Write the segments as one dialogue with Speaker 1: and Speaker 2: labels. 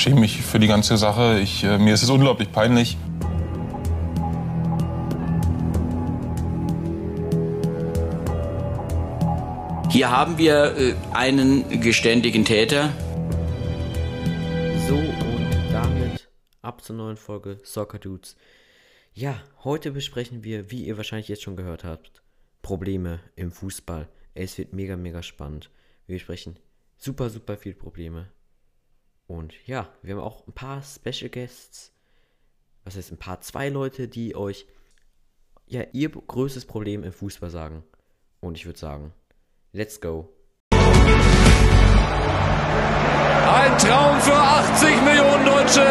Speaker 1: schäme mich für die ganze Sache. Ich, äh, mir ist es unglaublich peinlich.
Speaker 2: Hier haben wir äh, einen geständigen Täter.
Speaker 3: So, und damit ab zur neuen Folge Soccer Dudes. Ja, heute besprechen wir, wie ihr wahrscheinlich jetzt schon gehört habt, Probleme im Fußball. Es wird mega, mega spannend. Wir besprechen super, super viele Probleme. Und ja, wir haben auch ein paar Special Guests. Was heißt ein paar, zwei Leute, die euch ja ihr größtes Problem im Fußball sagen. Und ich würde sagen, let's go.
Speaker 4: Ein Traum für 80 Millionen Deutsche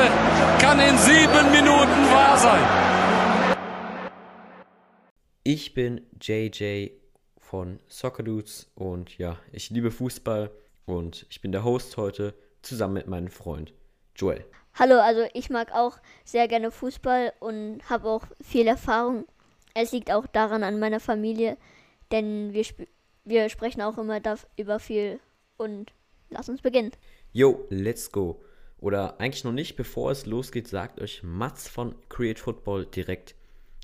Speaker 4: kann in sieben Minuten wahr sein.
Speaker 3: Ich bin JJ von Soccer Dudes und ja, ich liebe Fußball und ich bin der Host heute zusammen mit meinem Freund Joel.
Speaker 5: Hallo, also ich mag auch sehr gerne Fußball und habe auch viel Erfahrung. Es liegt auch daran an meiner Familie, denn wir, sp wir sprechen auch immer über viel und lass uns beginnen.
Speaker 3: Yo, let's go. Oder eigentlich noch nicht, bevor es losgeht, sagt euch Mats von Create Football direkt,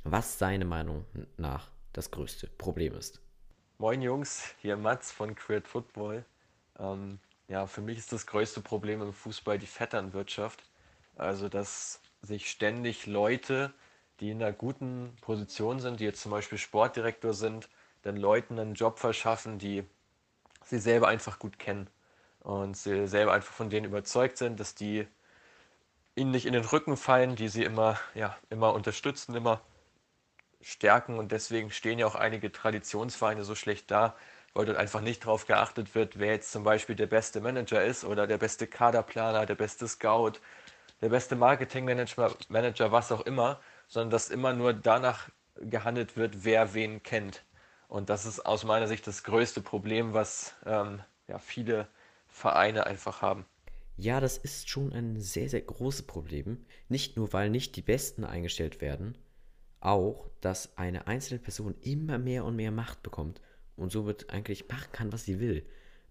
Speaker 3: was seine Meinung nach das größte Problem ist.
Speaker 6: Moin Jungs, hier Mats von Create Football. Ähm, ja, für mich ist das größte Problem im Fußball die Vetternwirtschaft. Also, dass sich ständig Leute, die in einer guten Position sind, die jetzt zum Beispiel Sportdirektor sind, den Leuten einen Job verschaffen, die sie selber einfach gut kennen und sie selber einfach von denen überzeugt sind, dass die ihnen nicht in den Rücken fallen, die sie immer, ja, immer unterstützen, immer stärken und deswegen stehen ja auch einige Traditionsvereine so schlecht da, weil dort einfach nicht darauf geachtet wird, wer jetzt zum Beispiel der beste Manager ist oder der beste Kaderplaner, der beste Scout, der beste Marketingmanager, Manager, was auch immer, sondern dass immer nur danach gehandelt wird, wer wen kennt. Und das ist aus meiner Sicht das größte Problem, was ähm, ja, viele Vereine einfach haben.
Speaker 3: Ja, das ist schon ein sehr, sehr großes Problem. Nicht nur, weil nicht die Besten eingestellt werden, auch, dass eine einzelne Person immer mehr und mehr Macht bekommt und somit eigentlich machen kann, was sie will.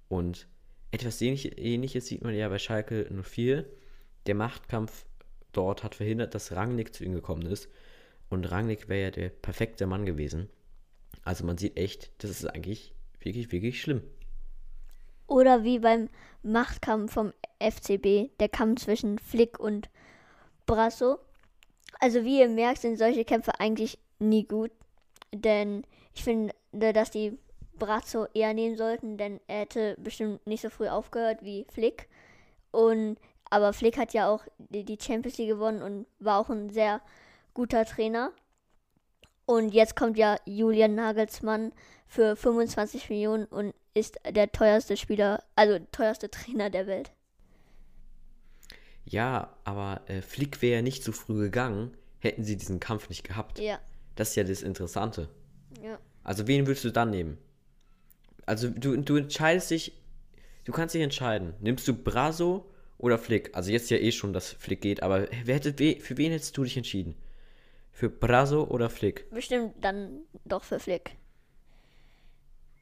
Speaker 3: Und etwas ähnliches sieht man ja bei Schalke 04. Der Machtkampf dort hat verhindert, dass Rangnick zu ihm gekommen ist. Und Rangnick wäre ja der perfekte Mann gewesen. Also man sieht echt, das ist eigentlich wirklich, wirklich schlimm.
Speaker 5: Oder wie beim Machtkampf vom FCB, der Kampf zwischen Flick und Brasso. Also wie ihr merkt, sind solche Kämpfe eigentlich nie gut. Denn ich finde, dass die Brazzo eher nehmen sollten, denn er hätte bestimmt nicht so früh aufgehört wie Flick. Und aber Flick hat ja auch die Champions League gewonnen und war auch ein sehr guter Trainer. Und jetzt kommt ja Julian Nagelsmann für 25 Millionen und ist der teuerste Spieler, also teuerste Trainer der Welt.
Speaker 3: Ja, aber äh, Flick wäre ja nicht so früh gegangen, hätten sie diesen Kampf nicht gehabt.
Speaker 5: Ja.
Speaker 3: Das ist ja das Interessante.
Speaker 5: Ja.
Speaker 3: Also wen würdest du dann nehmen? Also du, du entscheidest dich, du kannst dich entscheiden. Nimmst du Braso oder Flick? Also jetzt ja eh schon, dass Flick geht, aber wer hätte, für wen hättest du dich entschieden? Für Braso oder Flick?
Speaker 5: Bestimmt dann doch für Flick.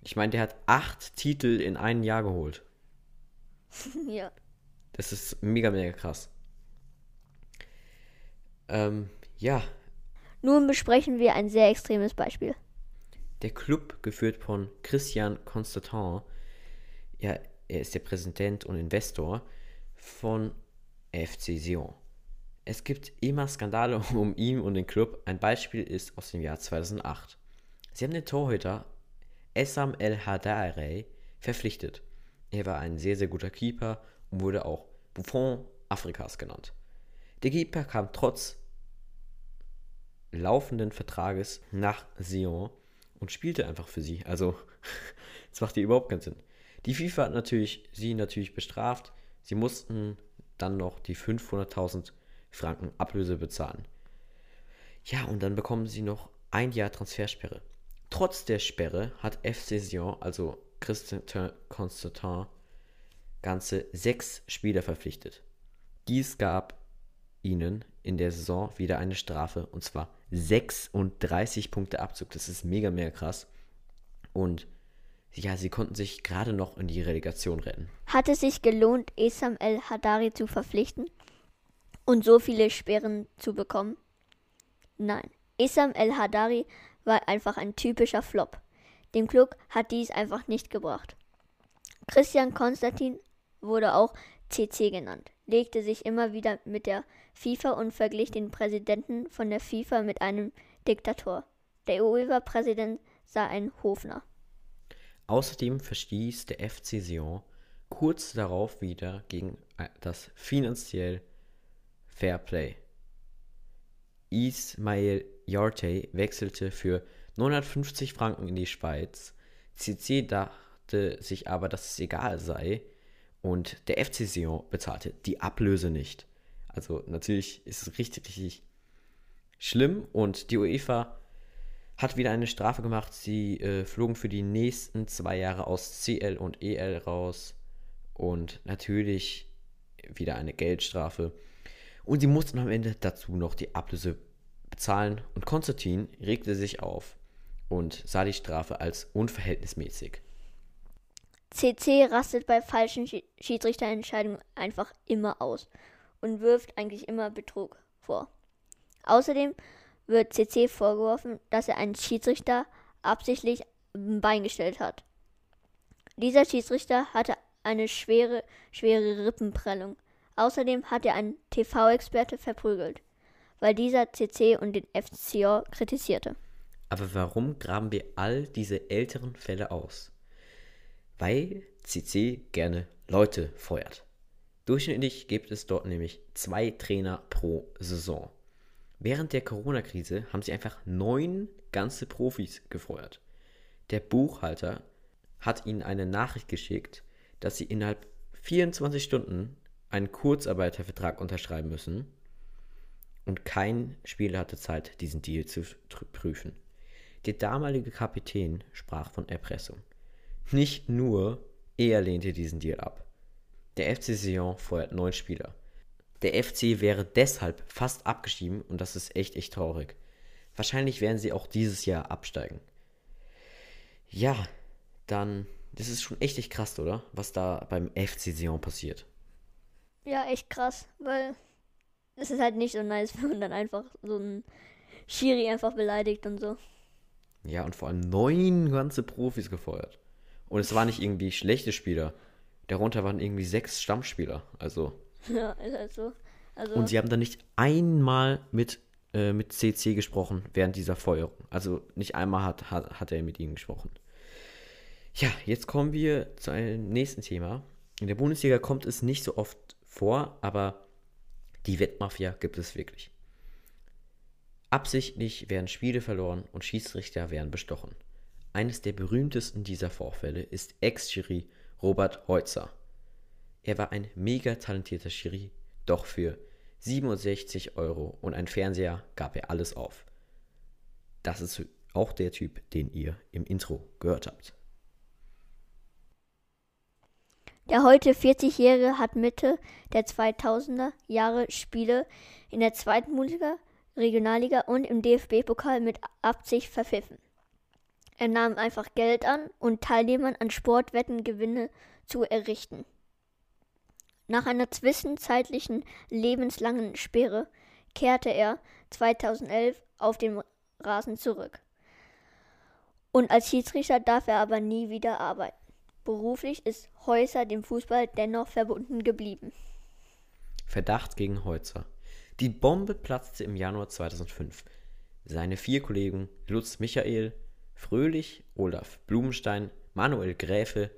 Speaker 3: Ich meine, der hat acht Titel in einem Jahr geholt.
Speaker 5: ja.
Speaker 3: Das ist mega, mega krass. Ähm, ja.
Speaker 5: Nun besprechen wir ein sehr extremes Beispiel.
Speaker 3: Der Club, geführt von Christian Constantin, ja, er ist der Präsident und Investor von FC Sion. Es gibt immer Skandale um ihn und den Club. Ein Beispiel ist aus dem Jahr 2008. Sie haben den Torhüter Essam El Hadare verpflichtet. Er war ein sehr, sehr guter Keeper und wurde auch Buffon Afrikas genannt. Der Keeper kam trotz laufenden Vertrages nach Sion und spielte einfach für sie. Also, das macht ihr überhaupt keinen Sinn. Die FIFA hat natürlich sie natürlich bestraft. Sie mussten dann noch die 500.000 Franken Ablöse bezahlen. Ja, und dann bekommen sie noch ein Jahr Transfersperre. Trotz der Sperre hat FC Sion, also Christian Constantin, ganze sechs Spieler verpflichtet. Dies gab ihnen in der Saison wieder eine Strafe und zwar 36 Punkte Abzug. Das ist mega, mega krass. Und ja, sie konnten sich gerade noch in die Relegation retten.
Speaker 5: Hat es sich gelohnt, Esam El Hadari zu verpflichten und so viele Sperren zu bekommen? Nein, Esam El Hadari war einfach ein typischer Flop. Dem Klub hat dies einfach nicht gebracht. Christian Konstantin wurde auch CC genannt, legte sich immer wieder mit der FIFA und verglich den Präsidenten von der FIFA mit einem Diktator. Der UEFA-Präsident sah ein Hofner.
Speaker 3: Außerdem verstieß der FC Sion kurz darauf wieder gegen das finanziell Fair Play. Ismail Yorte wechselte für 950 Franken in die Schweiz. CC dachte sich aber, dass es egal sei und der FC Sion bezahlte die Ablöse nicht. Also natürlich ist es richtig, richtig schlimm und die UEFA hat wieder eine Strafe gemacht. Sie äh, flogen für die nächsten zwei Jahre aus CL und EL raus und natürlich wieder eine Geldstrafe. Und sie mussten am Ende dazu noch die Ablöse bezahlen und Konstantin regte sich auf und sah die Strafe als unverhältnismäßig.
Speaker 5: CC rastet bei falschen Schiedsrichterentscheidungen einfach immer aus und wirft eigentlich immer Betrug vor. Außerdem wird CC vorgeworfen, dass er einen Schiedsrichter absichtlich Bein gestellt hat. Dieser Schiedsrichter hatte eine schwere, schwere Rippenprellung. Außerdem hat er einen TV-Experte verprügelt, weil dieser CC und den FCO kritisierte.
Speaker 3: Aber warum graben wir all diese älteren Fälle aus? Weil CC gerne Leute feuert. Durchschnittlich gibt es dort nämlich zwei Trainer pro Saison. Während der Corona-Krise haben sie einfach neun ganze Profis gefeuert. Der Buchhalter hat ihnen eine Nachricht geschickt, dass sie innerhalb 24 Stunden einen Kurzarbeitervertrag unterschreiben müssen und kein Spieler hatte Zeit, diesen Deal zu prüfen. Der damalige Kapitän sprach von Erpressung. Nicht nur er lehnte diesen Deal ab. Der FC Sion feuert neun Spieler. Der FC wäre deshalb fast abgestiegen und das ist echt, echt traurig. Wahrscheinlich werden sie auch dieses Jahr absteigen. Ja, dann, das ist schon echt, echt krass, oder? Was da beim FC Sion passiert.
Speaker 5: Ja, echt krass, weil es ist halt nicht so nice, wenn man dann einfach so einen Schiri einfach beleidigt und so.
Speaker 3: Ja, und vor allem neun ganze Profis gefeuert. Und es waren nicht irgendwie schlechte Spieler. Darunter waren irgendwie sechs Stammspieler. Also.
Speaker 5: Ja, ist halt so. Also
Speaker 3: und sie haben dann nicht einmal mit, äh, mit CC gesprochen während dieser Feuerung. Also nicht einmal hat, hat, hat er mit ihnen gesprochen. Ja, jetzt kommen wir zu einem nächsten Thema. In der Bundesliga kommt es nicht so oft vor, aber die Wettmafia gibt es wirklich. Absichtlich werden Spiele verloren und Schiedsrichter werden bestochen. Eines der berühmtesten dieser Vorfälle ist Ex-Jury Robert Heutzer. Er war ein mega talentierter Schiri, doch für 67 Euro und ein Fernseher gab er alles auf. Das ist auch der Typ, den ihr im Intro gehört habt.
Speaker 5: Der heute 40-Jährige hat Mitte der 2000er Jahre Spiele in der zweiten Bundesliga, Regionalliga und im DFB-Pokal mit Absicht verpfiffen. Er nahm einfach Geld an, um Teilnehmern an Sportwetten Gewinne zu errichten. Nach einer zwischenzeitlichen lebenslangen Sperre kehrte er 2011 auf den Rasen zurück. Und als Schiedsrichter darf er aber nie wieder arbeiten. Beruflich ist Häuser dem Fußball dennoch verbunden geblieben.
Speaker 3: Verdacht gegen Heutzer. Die Bombe platzte im Januar 2005. Seine vier Kollegen Lutz Michael, Fröhlich, Olaf Blumenstein, Manuel Gräfe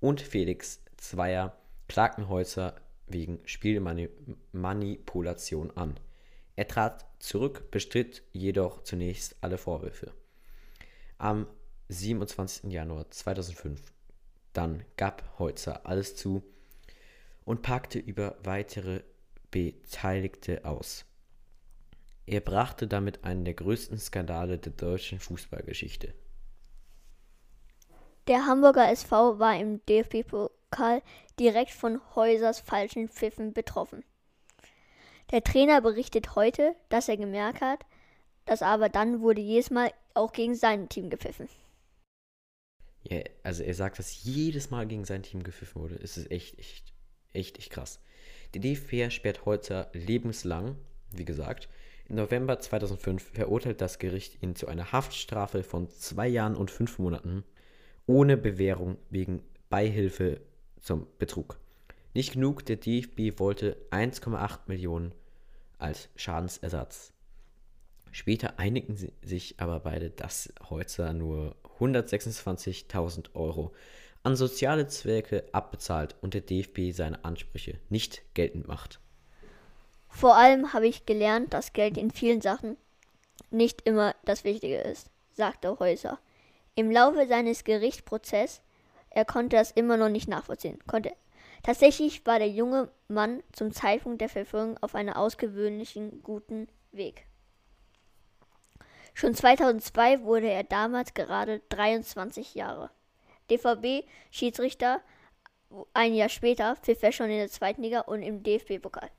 Speaker 3: und Felix Zweier klagten Holzer wegen Spielmanipulation an. Er trat zurück, bestritt jedoch zunächst alle Vorwürfe. Am 27. Januar 2005 dann gab Holzer alles zu und packte über weitere Beteiligte aus. Er brachte damit einen der größten Skandale der deutschen Fußballgeschichte.
Speaker 5: Der Hamburger SV war im DFB-Pokal direkt von Häusers falschen Pfiffen betroffen. Der Trainer berichtet heute, dass er gemerkt hat, dass aber dann wurde jedes Mal auch gegen sein Team gepfiffen.
Speaker 3: Ja, also er sagt, dass jedes Mal gegen sein Team gepfiffen wurde. Es ist echt, echt, echt, echt krass. Die DFB sperrt Holzer lebenslang, wie gesagt. Im November 2005 verurteilt das Gericht ihn zu einer Haftstrafe von zwei Jahren und fünf Monaten ohne Bewährung wegen Beihilfe zum Betrug. Nicht genug, der DFB wollte 1,8 Millionen als Schadensersatz. Später einigten sich aber beide, dass Holzer nur 126.000 Euro an soziale Zwecke abbezahlt und der DFB seine Ansprüche nicht geltend macht.
Speaker 5: Vor allem habe ich gelernt, dass Geld in vielen Sachen nicht immer das Wichtige ist, sagte Häuser. Im Laufe seines Gerichtsprozesses, er konnte das immer noch nicht nachvollziehen, konnte Tatsächlich war der junge Mann zum Zeitpunkt der Verführung auf einem außergewöhnlichen guten Weg. Schon 2002 wurde er damals gerade 23 Jahre. DVB-Schiedsrichter ein Jahr später pfiff er schon in der zweiten Liga und im DFB-Pokal.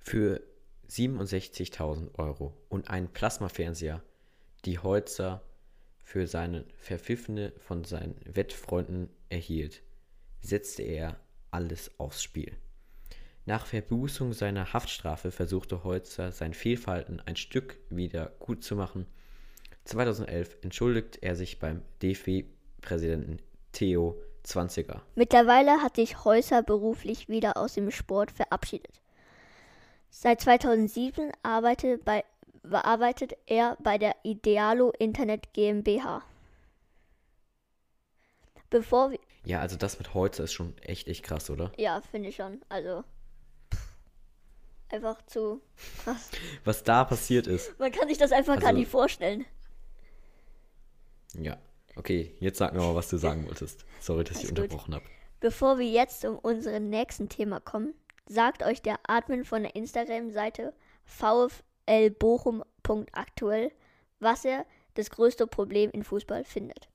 Speaker 3: Für 67.000 Euro und einen Plasmafernseher, die Holzer für seine Verpfiffene von seinen Wettfreunden erhielt, setzte er alles aufs Spiel. Nach Verbußung seiner Haftstrafe versuchte Holzer sein Fehlverhalten ein Stück wieder gut zu machen. 2011 entschuldigt er sich beim DFB-Präsidenten Theo Zwanziger.
Speaker 5: Mittlerweile hat sich Häuser beruflich wieder aus dem Sport verabschiedet. Seit 2007 arbeitet, bei, arbeitet er bei der Idealo Internet GmbH. Bevor wir
Speaker 3: Ja, also das mit Holzer ist schon echt, echt krass, oder?
Speaker 5: ja, finde ich schon. Also einfach zu krass.
Speaker 3: Was da passiert ist.
Speaker 5: Man kann sich das einfach gar
Speaker 3: Also-
Speaker 5: nicht vorstellen.
Speaker 3: Ja. Okay, jetzt sag mir mal, was du sagen wolltest. Sorry, dass ich
Speaker 5: Alles gut.
Speaker 3: unterbrochen habe.
Speaker 5: Bevor wir jetzt um unseren nächsten Thema kommen, sagt euch der Admin von der Instagram-Seite vflbochum.aktuell, was er das größte Problem in Fußball findet.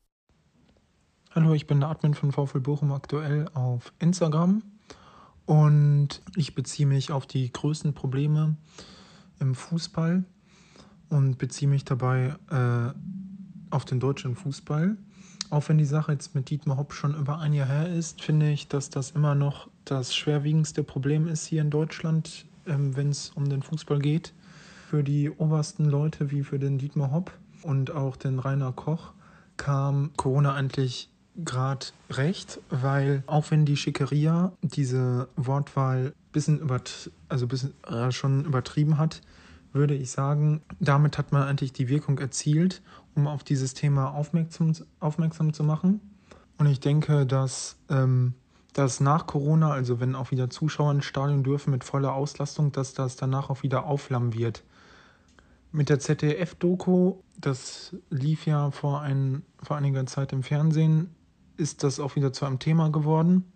Speaker 7: Hallo, ich bin der Admin von VfL Bochum aktuell auf Instagram und ich beziehe mich auf die größten Probleme im Fußball und beziehe mich dabei äh, auf den deutschen Fußball. Auch wenn die Sache jetzt mit Dietmar Hopp schon über ein Jahr her ist, finde ich, dass das immer noch das schwerwiegendste Problem ist hier in Deutschland, ähm, wenn es um den Fußball geht. Für die obersten Leute wie für den Dietmar Hopp und auch den Rainer Koch kam Corona eigentlich gerade recht, weil auch wenn die Schickeria diese Wortwahl bisschen übert also bisschen, äh, schon übertrieben hat, würde ich sagen, damit hat man eigentlich die Wirkung erzielt, um auf dieses Thema aufmerksam, aufmerksam zu machen. Und ich denke, dass, ähm, dass nach Corona, also wenn auch wieder Zuschauer ins Stadion dürfen mit voller Auslastung, dass das danach auch wieder aufflammen wird. Mit der ZDF-Doku, das lief ja vor, ein, vor einiger Zeit im Fernsehen, ist das auch wieder zu einem Thema geworden.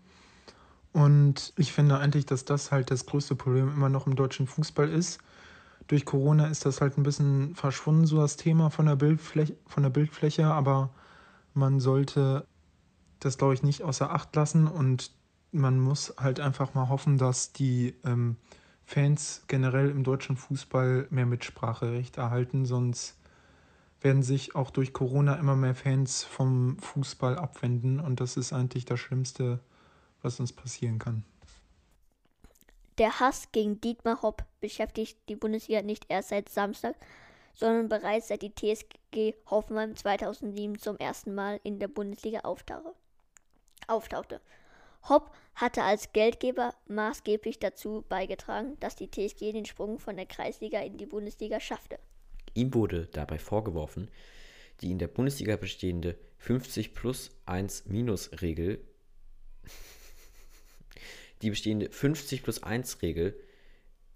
Speaker 7: Und ich finde eigentlich, dass das halt das größte Problem immer noch im deutschen Fußball ist. Durch Corona ist das halt ein bisschen verschwunden, so das Thema von der Bildfläche, von der Bildfläche, aber man sollte das, glaube ich, nicht außer Acht lassen. Und man muss halt einfach mal hoffen, dass die ähm, Fans generell im deutschen Fußball mehr Mitspracherecht erhalten, sonst werden sich auch durch Corona immer mehr Fans vom Fußball abwenden. Und das ist eigentlich das Schlimmste, was uns passieren kann.
Speaker 5: Der Hass gegen Dietmar Hopp beschäftigt die Bundesliga nicht erst seit Samstag, sondern bereits seit die TSG Hoffenheim 2007 zum ersten Mal in der Bundesliga auftauche, auftauchte. Hopp hatte als Geldgeber maßgeblich dazu beigetragen, dass die TSG den Sprung von der Kreisliga in die Bundesliga schaffte.
Speaker 3: Ihm wurde dabei vorgeworfen, die in der Bundesliga bestehende 50 plus 1 minus Regel, die bestehende 50 plus 1 Regel,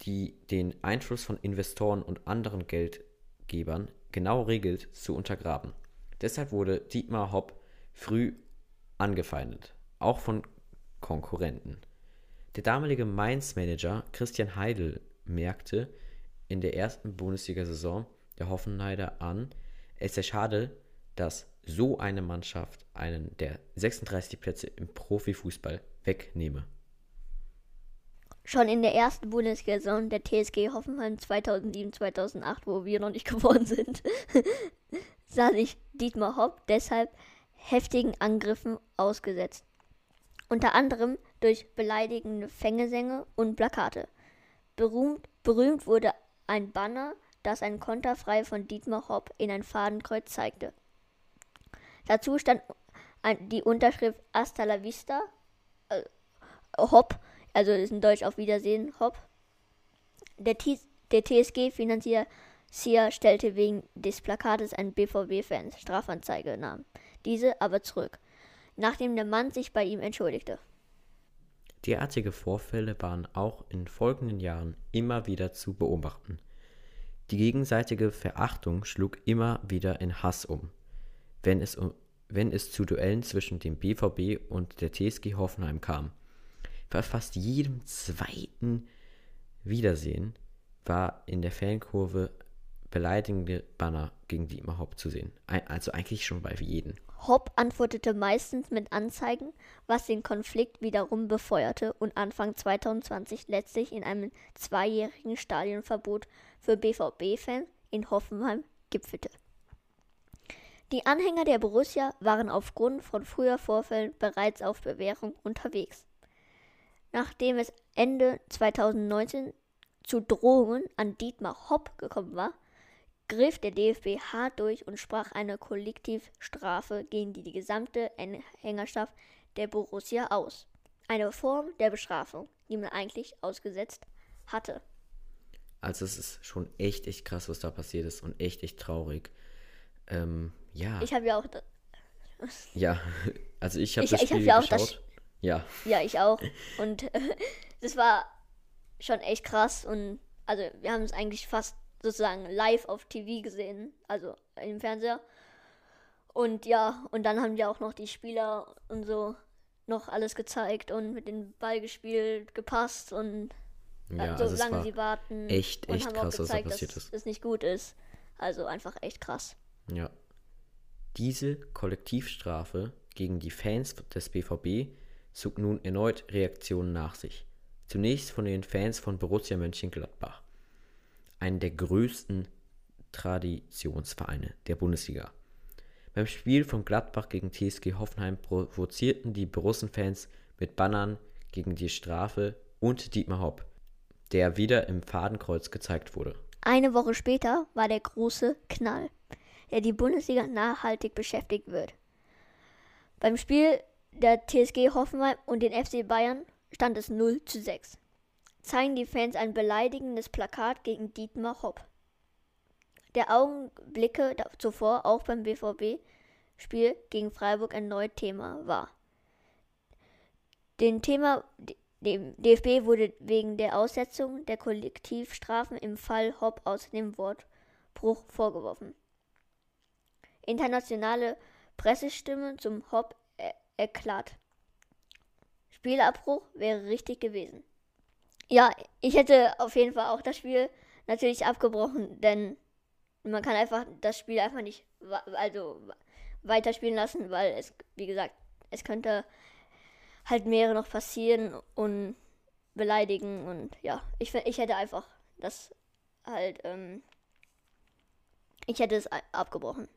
Speaker 3: die den Einfluss von Investoren und anderen Geldgebern genau regelt, zu untergraben. Deshalb wurde Dietmar Hopp früh angefeindet, auch von Konkurrenten. Der damalige Mainz-Manager Christian Heidel merkte in der ersten Bundesliga-Saison der Hoffenheider an, es sei schade, dass so eine Mannschaft einen der 36 Plätze im Profifußball wegnehme.
Speaker 5: Schon in der ersten Bundesliga-Saison der TSG Hoffenheim 2007-2008, wo wir noch nicht geworden sind, sah sich Dietmar Hopp deshalb heftigen Angriffen ausgesetzt. Unter anderem durch beleidigende Fängesänge und Plakate. Berühmt, berühmt wurde ein Banner, das ein Konterfrei von Dietmar Hopp in ein Fadenkreuz zeigte. Dazu stand die Unterschrift Hasta la Vista, äh, Hopp, also ist in Deutsch auf Wiedersehen, Hopp. Der, T der TSG-Finanzier stellte wegen des Plakates einen BVB-Fans Strafanzeige nahm, diese aber zurück, nachdem der Mann sich bei ihm entschuldigte.
Speaker 3: Derartige Vorfälle waren auch in folgenden Jahren immer wieder zu beobachten. Die gegenseitige Verachtung schlug immer wieder in Hass um, wenn es, wenn es zu Duellen zwischen dem BVB und der TSG Hoffenheim kam. Bei fast jedem zweiten Wiedersehen war in der Fankurve beleidigende Banner gegen Dietmar Hopp zu sehen. Also eigentlich schon bei jedem.
Speaker 5: Hopp antwortete meistens mit Anzeigen, was den Konflikt wiederum befeuerte und Anfang 2020 letztlich in einem zweijährigen Stadionverbot für BVB-Fans in Hoffenheim gipfelte. Die Anhänger der Borussia waren aufgrund von früher Vorfällen bereits auf Bewährung unterwegs. Nachdem es Ende 2019 zu Drohungen an Dietmar Hopp gekommen war, griff der DFB hart durch und sprach eine Kollektivstrafe gegen die gesamte Anhängerschaft der Borussia aus. Eine Form der Bestrafung, die man eigentlich ausgesetzt hatte.
Speaker 3: Also es ist schon echt, echt krass, was da passiert ist und echt, echt traurig. Ähm, ja.
Speaker 5: Ich habe ja auch.
Speaker 3: ja, also ich habe das Spiel ich hab ja geschaut. Das, ja.
Speaker 5: Ja, ich auch. Und äh, das war schon echt krass und also wir haben es eigentlich fast sozusagen live auf TV gesehen, also im Fernseher. Und ja, und dann haben wir auch noch die Spieler und so noch alles gezeigt und mit dem Ball gespielt, gepasst und
Speaker 3: ja, so also lange sie warten. Echt, echt und haben krass, auch gezeigt, was da passiert
Speaker 5: dass ist. es nicht gut ist. Also einfach echt krass.
Speaker 3: Ja. Diese Kollektivstrafe gegen die Fans des BVB zog nun erneut Reaktionen nach sich. Zunächst von den Fans von Borussia Mönchengladbach einen der größten Traditionsvereine der Bundesliga. Beim Spiel von Gladbach gegen TSG Hoffenheim provozierten die Borussen-Fans mit Bannern gegen die Strafe und Dietmar Hopp, der wieder im Fadenkreuz gezeigt wurde.
Speaker 5: Eine Woche später war der große Knall, der die Bundesliga nachhaltig beschäftigt wird. Beim Spiel der TSG Hoffenheim und den FC Bayern stand es 0 zu 6 zeigen die Fans ein beleidigendes Plakat gegen Dietmar Hopp. Der Augenblicke zuvor auch beim BVB-Spiel gegen Freiburg erneut Thema war. Dem Thema dem DFB wurde wegen der Aussetzung der Kollektivstrafen im Fall Hopp aus dem Wortbruch vorgeworfen. Internationale Pressestimme zum Hopp erklärt. Spielabbruch wäre richtig gewesen. Ja, ich hätte auf jeden Fall auch das Spiel natürlich abgebrochen, denn man kann einfach das Spiel einfach nicht also weiterspielen lassen, weil es, wie gesagt, es könnte halt mehrere noch passieren und beleidigen und ja, ich, ich hätte einfach das halt, ähm, ich hätte es abgebrochen.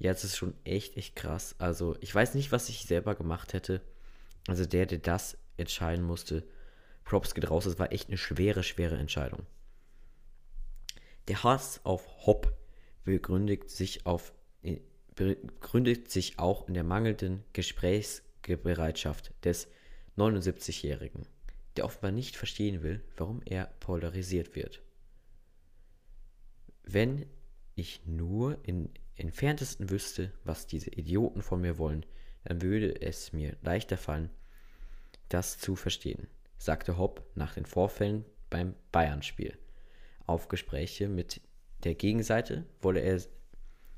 Speaker 3: Ja, es ist schon echt, echt krass. Also, ich weiß nicht, was ich selber gemacht hätte. Also, der, der das entscheiden musste, Props geht raus, es war echt eine schwere, schwere Entscheidung. Der Hass auf Hopp begründet sich, auf, begründet sich auch in der mangelnden Gesprächsbereitschaft des 79-Jährigen, der offenbar nicht verstehen will, warum er polarisiert wird. Wenn ich nur im entferntesten wüsste, was diese Idioten von mir wollen, dann würde es mir leichter fallen, das zu verstehen sagte Hopp nach den Vorfällen beim Bayern-Spiel. Auf Gespräche mit der Gegenseite wolle er,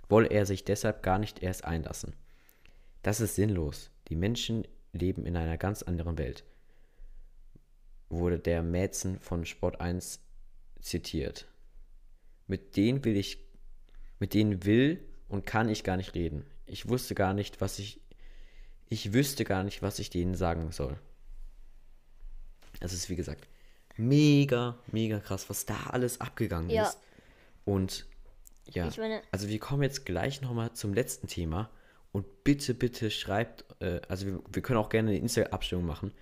Speaker 3: wolle er sich deshalb gar nicht erst einlassen. Das ist sinnlos. Die Menschen leben in einer ganz anderen Welt, wurde der Mäzen von Sport 1 zitiert. Mit denen will ich, mit denen will und kann ich gar nicht reden. Ich wusste gar nicht, was ich, ich wüsste gar nicht, was ich denen sagen soll. Es ist, wie gesagt, mega, mega krass, was da alles abgegangen ja. ist. Und ja, meine, also wir kommen jetzt gleich nochmal zum letzten Thema. Und bitte, bitte schreibt, äh, also wir, wir können auch gerne eine Insta-Abstimmung machen.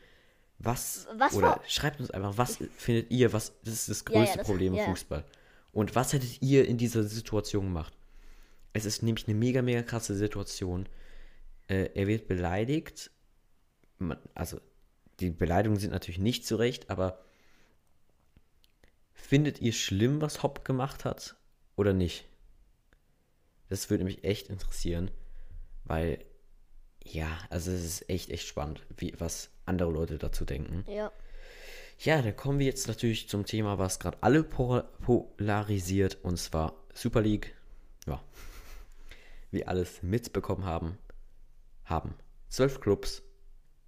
Speaker 3: Was,
Speaker 5: Was
Speaker 3: oder
Speaker 5: war-
Speaker 3: schreibt uns einfach, was findet ihr, was das ist das
Speaker 5: Ja, ja,
Speaker 3: größte
Speaker 5: das-
Speaker 3: Problem im
Speaker 5: ja.
Speaker 3: Fußball? Und was hättet ihr in dieser Situation gemacht? Es ist nämlich eine mega, mega krasse Situation. Äh, er wird beleidigt. Man, also, die Beleidigungen sind natürlich nicht zu Recht, aber findet ihr schlimm, was Hopp gemacht hat oder nicht? Das würde mich echt interessieren, weil, ja, also es ist echt, echt spannend, wie, was andere Leute dazu denken.
Speaker 5: Ja.
Speaker 3: Ja, dann kommen wir jetzt natürlich zum Thema, was gerade alle po polarisiert, und zwar Super League. Ja, wie alles mitbekommen haben, haben zwölf Clubs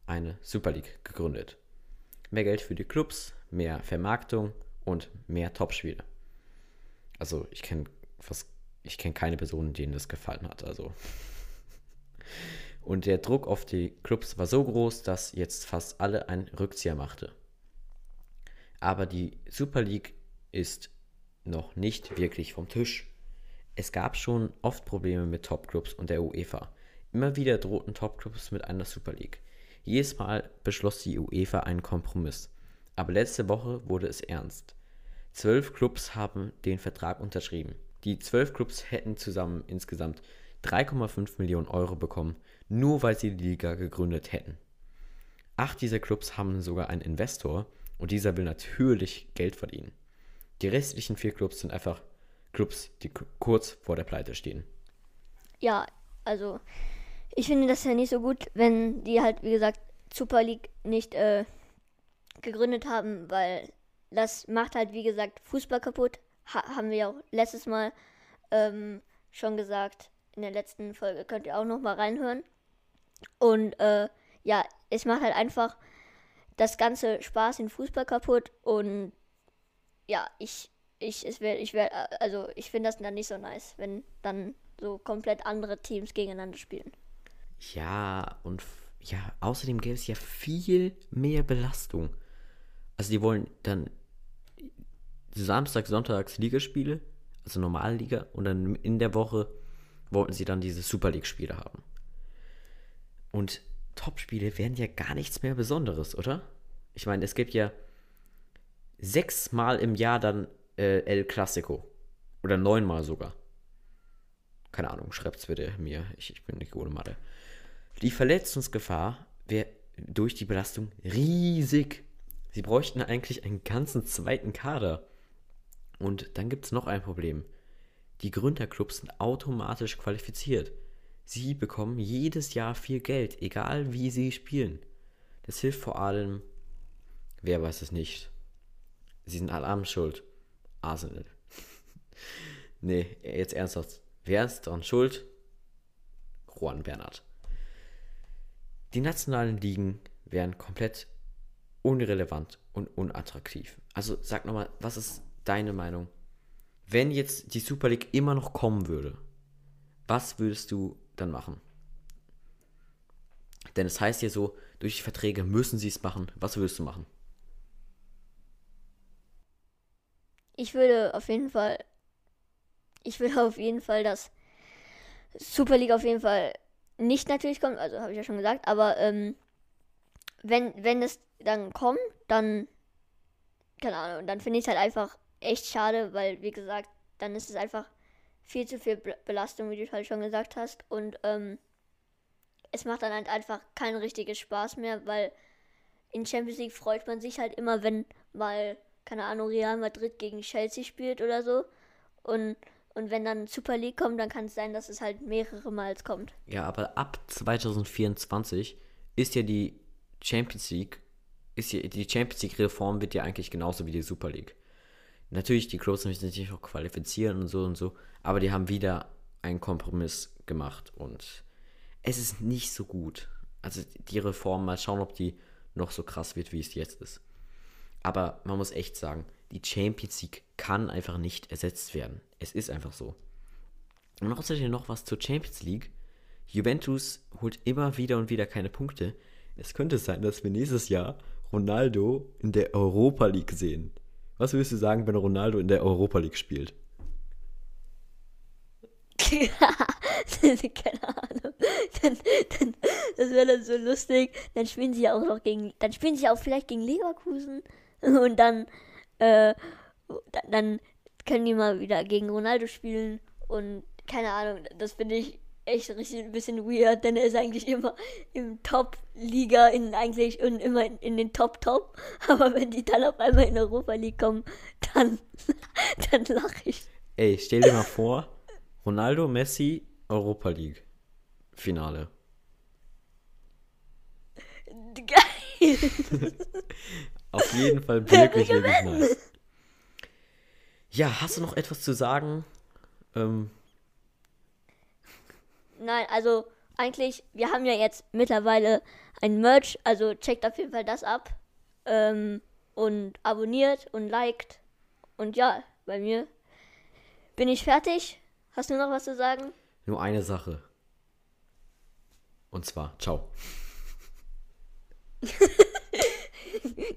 Speaker 3: eine Super League gegründet. Mehr Geld für die Clubs, mehr Vermarktung und mehr Topspiele. Also ich kenne fast, keine Person, denen das gefallen hat. Also und der Druck auf die Clubs war so groß, dass jetzt fast alle einen Rückzieher machte. Aber die Super League ist noch nicht wirklich vom Tisch. Es gab schon oft Probleme mit Topclubs und der UEFA. Immer wieder drohten Topclubs mit einer Super League. Jedes Mal beschloss die UEFA einen Kompromiss. Aber letzte Woche wurde es ernst. Zwölf Clubs haben den Vertrag unterschrieben. Die zwölf Clubs hätten zusammen insgesamt 3,5 Millionen Euro bekommen, nur weil sie die Liga gegründet hätten. Acht dieser Clubs haben sogar einen Investor und dieser will natürlich Geld verdienen. Die restlichen vier Clubs sind einfach Clubs, die kurz vor der Pleite stehen.
Speaker 5: Ja, also ich finde das ja nicht so gut, wenn die halt, wie gesagt, Super League nicht äh, gegründet haben, weil das macht halt, wie gesagt, Fußball kaputt. Ha haben wir ja auch letztes Mal ähm, schon gesagt. In der letzten Folge könnt ihr auch noch mal reinhören. Und äh, ja, es macht halt einfach das ganze Spaß in Fußball kaputt. Und ja, ich, ich, es wär, ich wär, also ich finde das dann nicht so nice, wenn dann so komplett andere Teams gegeneinander spielen.
Speaker 3: Ja, und ja, außerdem gäbe es ja viel mehr Belastung. Also die wollen dann Samstag, Sonntags Ligaspiele, also normale Liga, und dann in der Woche wollten sie dann diese Super League-Spiele haben. Und Topspiele wären ja gar nichts mehr Besonderes, oder? Ich meine, es gibt ja sechsmal im Jahr dann äh, El Clasico. Oder neunmal sogar. Keine Ahnung, schreibt's bitte mir. Ich, ich bin nicht in Mathe. Die Verletzungsgefahr wäre durch die Belastung riesig. Sie bräuchten eigentlich einen ganzen zweiten Kader. Und dann gibt es noch ein Problem. Die Gründerclubs sind automatisch qualifiziert. Sie bekommen jedes Jahr viel Geld, egal wie sie spielen. Das hilft vor allem, wer weiß es nicht. Sie sind alle schuld. Arsenal. nee, jetzt ernsthaft. Wer ist daran schuld? Juan Bernhard. Die nationalen Ligen wären komplett unrelevant und unattraktiv. Also sag nochmal, was ist deine Meinung? Wenn jetzt die Super League immer noch kommen würde, was würdest du dann machen? Denn es heißt ja so, durch die Verträge müssen sie es machen. Was würdest du machen?
Speaker 5: Ich würde auf jeden Fall, ich würde auf jeden Fall, dass Super League auf jeden Fall nicht natürlich kommt, also habe ich ja schon gesagt, aber ähm, wenn, wenn es dann kommt, dann, keine Ahnung, dann finde ich es halt einfach echt schade, weil, wie gesagt, dann ist es einfach viel zu viel Be- Belastung, wie du halt schon gesagt hast, und ähm, es macht dann halt einfach keinen richtigen Spaß mehr, weil in Champions League freut man sich halt immer, wenn mal, keine Ahnung, Real Madrid gegen Chelsea spielt oder so. Und, und wenn dann Super League kommt, dann kann es sein, dass es halt mehrere Mal kommt.
Speaker 3: Ja, aber ab 2024 ist ja die Champions League, ist ja, die Champions League Reform wird ja eigentlich genauso wie die Super League. Natürlich, die Clubs müssen sich auch qualifizieren und so und so, aber die haben wieder einen Kompromiss gemacht und es ist nicht so gut. Also die Reform, mal schauen, ob die noch so krass wird, wie es jetzt ist. Aber man muss echt sagen, die Champions League kann einfach nicht ersetzt werden. Es ist einfach so. Und außerdem noch was zur Champions League. Juventus holt immer wieder und wieder keine Punkte. Es könnte sein, dass wir nächstes Jahr Ronaldo in der Europa League sehen. Was würdest du sagen, wenn Ronaldo in der Europa League spielt?
Speaker 5: Keine Ahnung. Dann, dann, das wäre dann so lustig. Dann spielen sie ja auch noch gegen, dann spielen sie auch vielleicht gegen Leverkusen. Und dann, äh, dann, können die mal wieder gegen Ronaldo spielen. Und keine Ahnung, das finde ich echt richtig ein bisschen weird, denn er ist eigentlich immer im Top-Liga, in eigentlich und immer in, in den Top-Top. Aber wenn die dann auf einmal in Europa League kommen, dann, dann lache ich.
Speaker 3: Ey, stell dir mal vor, Ronaldo, Messi, Europa League. Finale.
Speaker 5: Geil.
Speaker 3: Auf jeden Fall wirklich, wirklich nice. Ja, hast du noch etwas zu sagen? Ähm,
Speaker 5: Nein, also eigentlich, wir haben ja jetzt mittlerweile ein Merch, also checkt auf jeden Fall das ab. Ähm, und abonniert und liked. Und ja, bei mir bin ich fertig. Hast du noch was zu sagen?
Speaker 3: nur eine Sache. Und zwar, ciao.